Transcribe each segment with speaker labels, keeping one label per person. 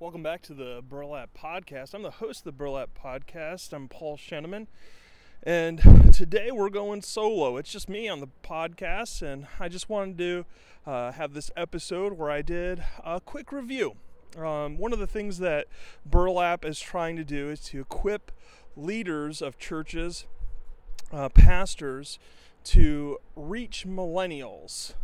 Speaker 1: Welcome back to the Burlap Podcast. I'm the host of the Burlap Podcast. I'm Paul Sheneman. And today we're going solo. It's just me on the podcast, and I just wanted to uh, have this episode where I did a quick review. Um, one of the things that Burlap is trying to do is to equip leaders of churches, uh, pastors, to reach millennials.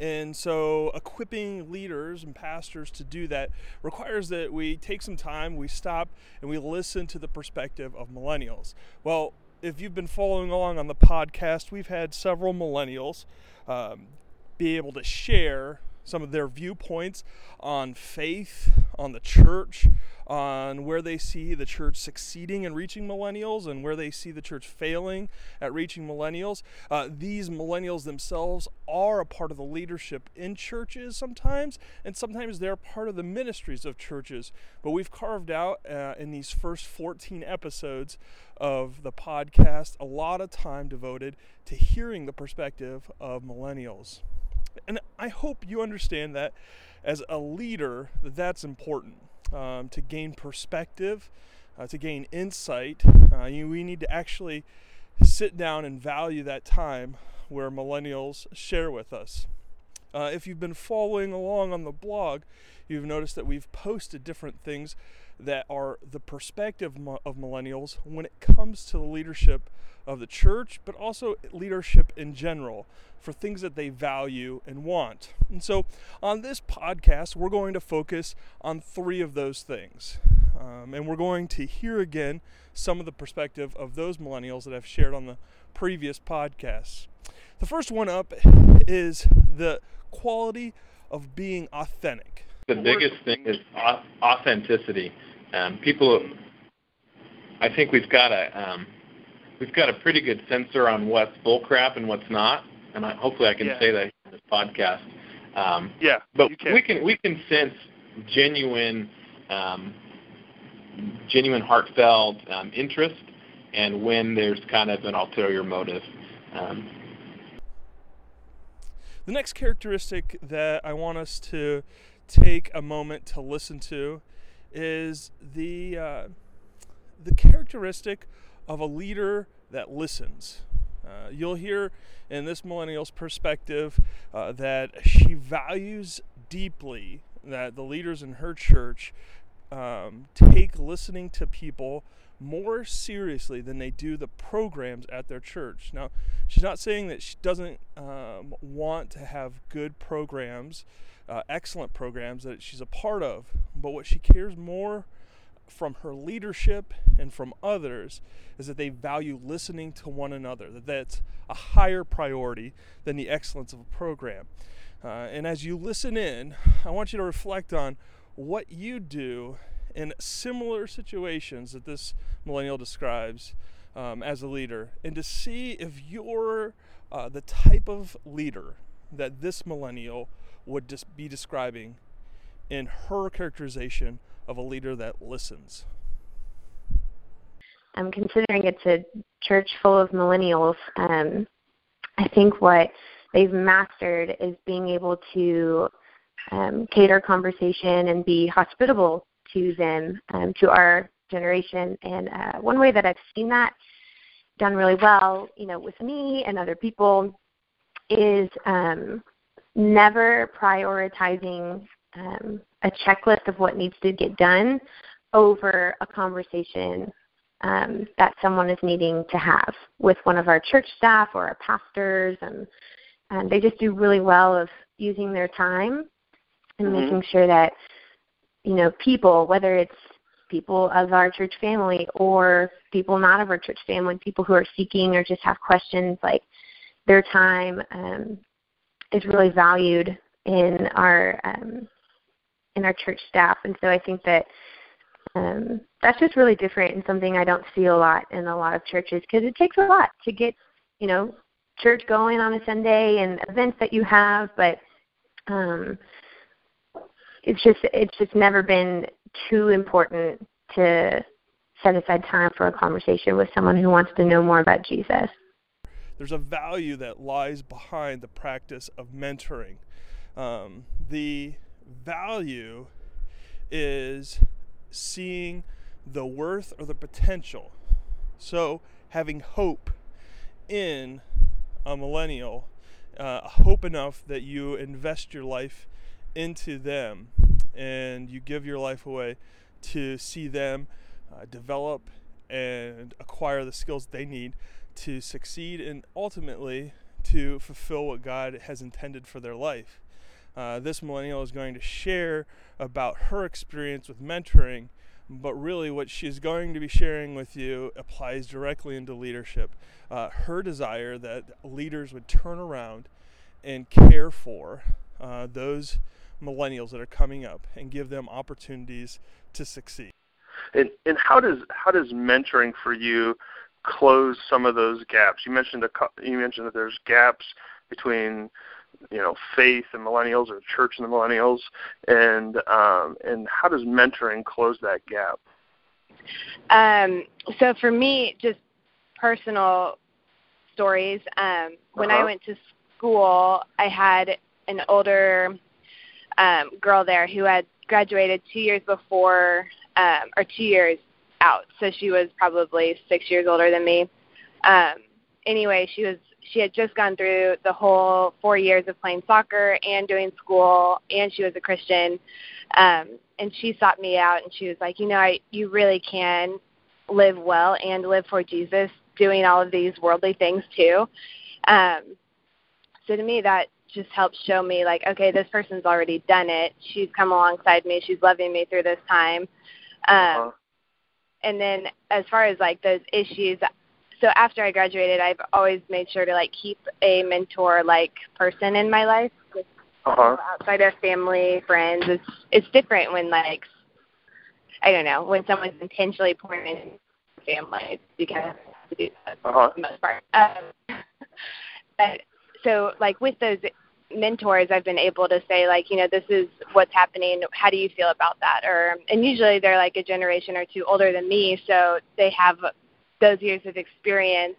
Speaker 1: And so, equipping leaders and pastors to do that requires that we take some time, we stop, and we listen to the perspective of millennials. Well, if you've been following along on the podcast, we've had several millennials um, be able to share some of their viewpoints on faith, on the church, on where they see the church succeeding in reaching millennials and where they see the church failing at reaching millennials. Uh, these millennials themselves are a part of the leadership in churches sometimes, and sometimes they're part of the ministries of churches. But we've carved out uh, in these first 14 episodes of the podcast a lot of time devoted to hearing the perspective of millennials. And I hope you understand that as a leader, that that's important um, to gain perspective, uh, to gain insight. Uh, you, we need to actually sit down and value that time where millennials share with us. Uh, if you've been following along on the blog, you've noticed that we've posted different things that are the perspective of millennials when it comes to the leadership of the church, but also leadership in general for things that they value and want. And so on this podcast, we're going to focus on three of those things. Um, and we're going to hear again some of the perspective of those millennials that I've shared on the previous podcasts. The first one up is the quality of being authentic.
Speaker 2: The biggest thing is authenticity. Um, people, I think we've got a um, we've got a pretty good sensor on what's bullcrap and what's not, and I, hopefully I can yeah. say that in this podcast.
Speaker 1: Um, yeah,
Speaker 2: but can. we can we can sense genuine, um, genuine heartfelt um, interest, and when there's kind of an ulterior motive. Um,
Speaker 1: the next characteristic that I want us to take a moment to listen to is the uh, the characteristic of a leader that listens. Uh, you'll hear in this millennial's perspective uh, that she values deeply that the leaders in her church um, take listening to people more seriously than they do the programs at their church. Now, she's not saying that she doesn't um, want to have good programs, uh, excellent programs that she's a part of, but what she cares more from her leadership and from others is that they value listening to one another, that that's a higher priority than the excellence of a program. Uh, and as you listen in, I want you to reflect on what you do in similar situations that this millennial describes um, as a leader, and to see if you're uh, the type of leader that this millennial would just be describing in her characterization of a leader that listens?
Speaker 3: I'm considering it's a church full of millennials. Um, I think what they've mastered is being able to um, cater conversation and be hospitable to them, um, to our generation. And uh, one way that I've seen that done really well, you know, with me and other people, is um, never prioritizing um, a checklist of what needs to get done over a conversation um, that someone is needing to have with one of our church staff or our pastors, and, and they just do really well of using their time and mm-hmm. making sure that you know people, whether it's people of our church family or people not of our church family, people who are seeking or just have questions, like their time um, is really valued in our um, in our church staff, and so I think that um, that's just really different and something I don't see a lot in a lot of churches because it takes a lot to get you know church going on a Sunday and events that you have, but um, it's just it's just never been too important to set aside time for a conversation with someone who wants to know more about Jesus.
Speaker 1: There's a value that lies behind the practice of mentoring. Um, the value is seeing the worth or the potential. So, having hope in a millennial, uh, hope enough that you invest your life into them and you give your life away to see them uh, develop and acquire the skills they need to succeed and ultimately to fulfill what God has intended for their life. Uh, this millennial is going to share about her experience with mentoring, but really what she's going to be sharing with you applies directly into leadership. Uh, her desire that leaders would turn around and care for uh, those millennials that are coming up and give them opportunities to succeed.
Speaker 4: And and how does how does mentoring for you close some of those gaps? You mentioned a you mentioned that there's gaps between you know faith and millennials or church and the millennials, and um, and how does mentoring close that gap?
Speaker 5: Um, so for me, just personal stories. Um, when
Speaker 4: uh-huh.
Speaker 5: I went to school, I had an older um, girl there who had graduated two years before um, or two years out. So she was probably six years older than me. Um, anyway, she was she had just gone through the whole four years of playing soccer and doing school, and she was a Christian. Um, and she sought me out, and she was like, you know, I, you really can live well and live for Jesus, doing all of these worldly things too. Um, so to me, that just helps show me like, okay, this person's already done it. She's come alongside me. She's loving me through this time. Um, uh-huh. And then as far as like those issues, so after I graduated, I've always made sure to like keep a mentor like person in my life.
Speaker 4: Uh-huh.
Speaker 5: Outside of family, friends, it's it's different when like I don't know when someone's intentionally pouring into family because to do that
Speaker 4: uh-huh.
Speaker 5: for the most part. Um, but so like with those mentors I've been able to say like, you know, this is what's happening. How do you feel about that? Or and usually they're like a generation or two older than me, so they have those years of experience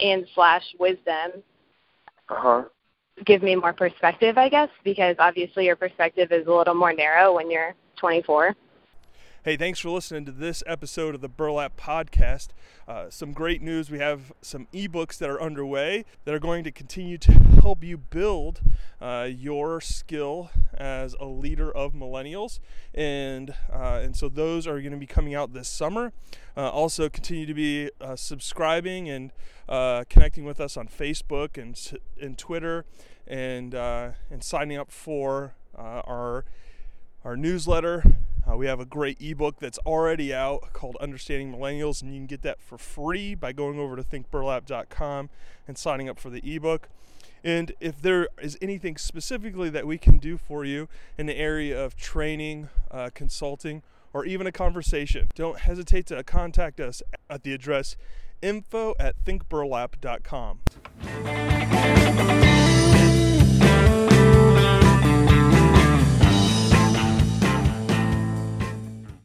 Speaker 5: and slash wisdom.
Speaker 4: Uh-huh.
Speaker 5: Give me more perspective, I guess, because obviously your perspective is a little more narrow when you're 24.
Speaker 1: Hey, thanks for listening to this episode of the Burlap Podcast. Uh, some great news. We have some ebooks that are underway that are going to continue to help you build uh, your skill as a leader of millennials. And, uh, and so those are going to be coming out this summer. Uh, also, continue to be uh, subscribing and uh, connecting with us on Facebook and, and Twitter and, and signing up for our, our newsletter. Uh, we have a great ebook that's already out called Understanding Millennials, and you can get that for free by going over to thinkburlap.com and signing up for the ebook. And if there is anything specifically that we can do for you in the area of training, uh, consulting, or even a conversation, don't hesitate to contact us at the address info at thinkburlap.com.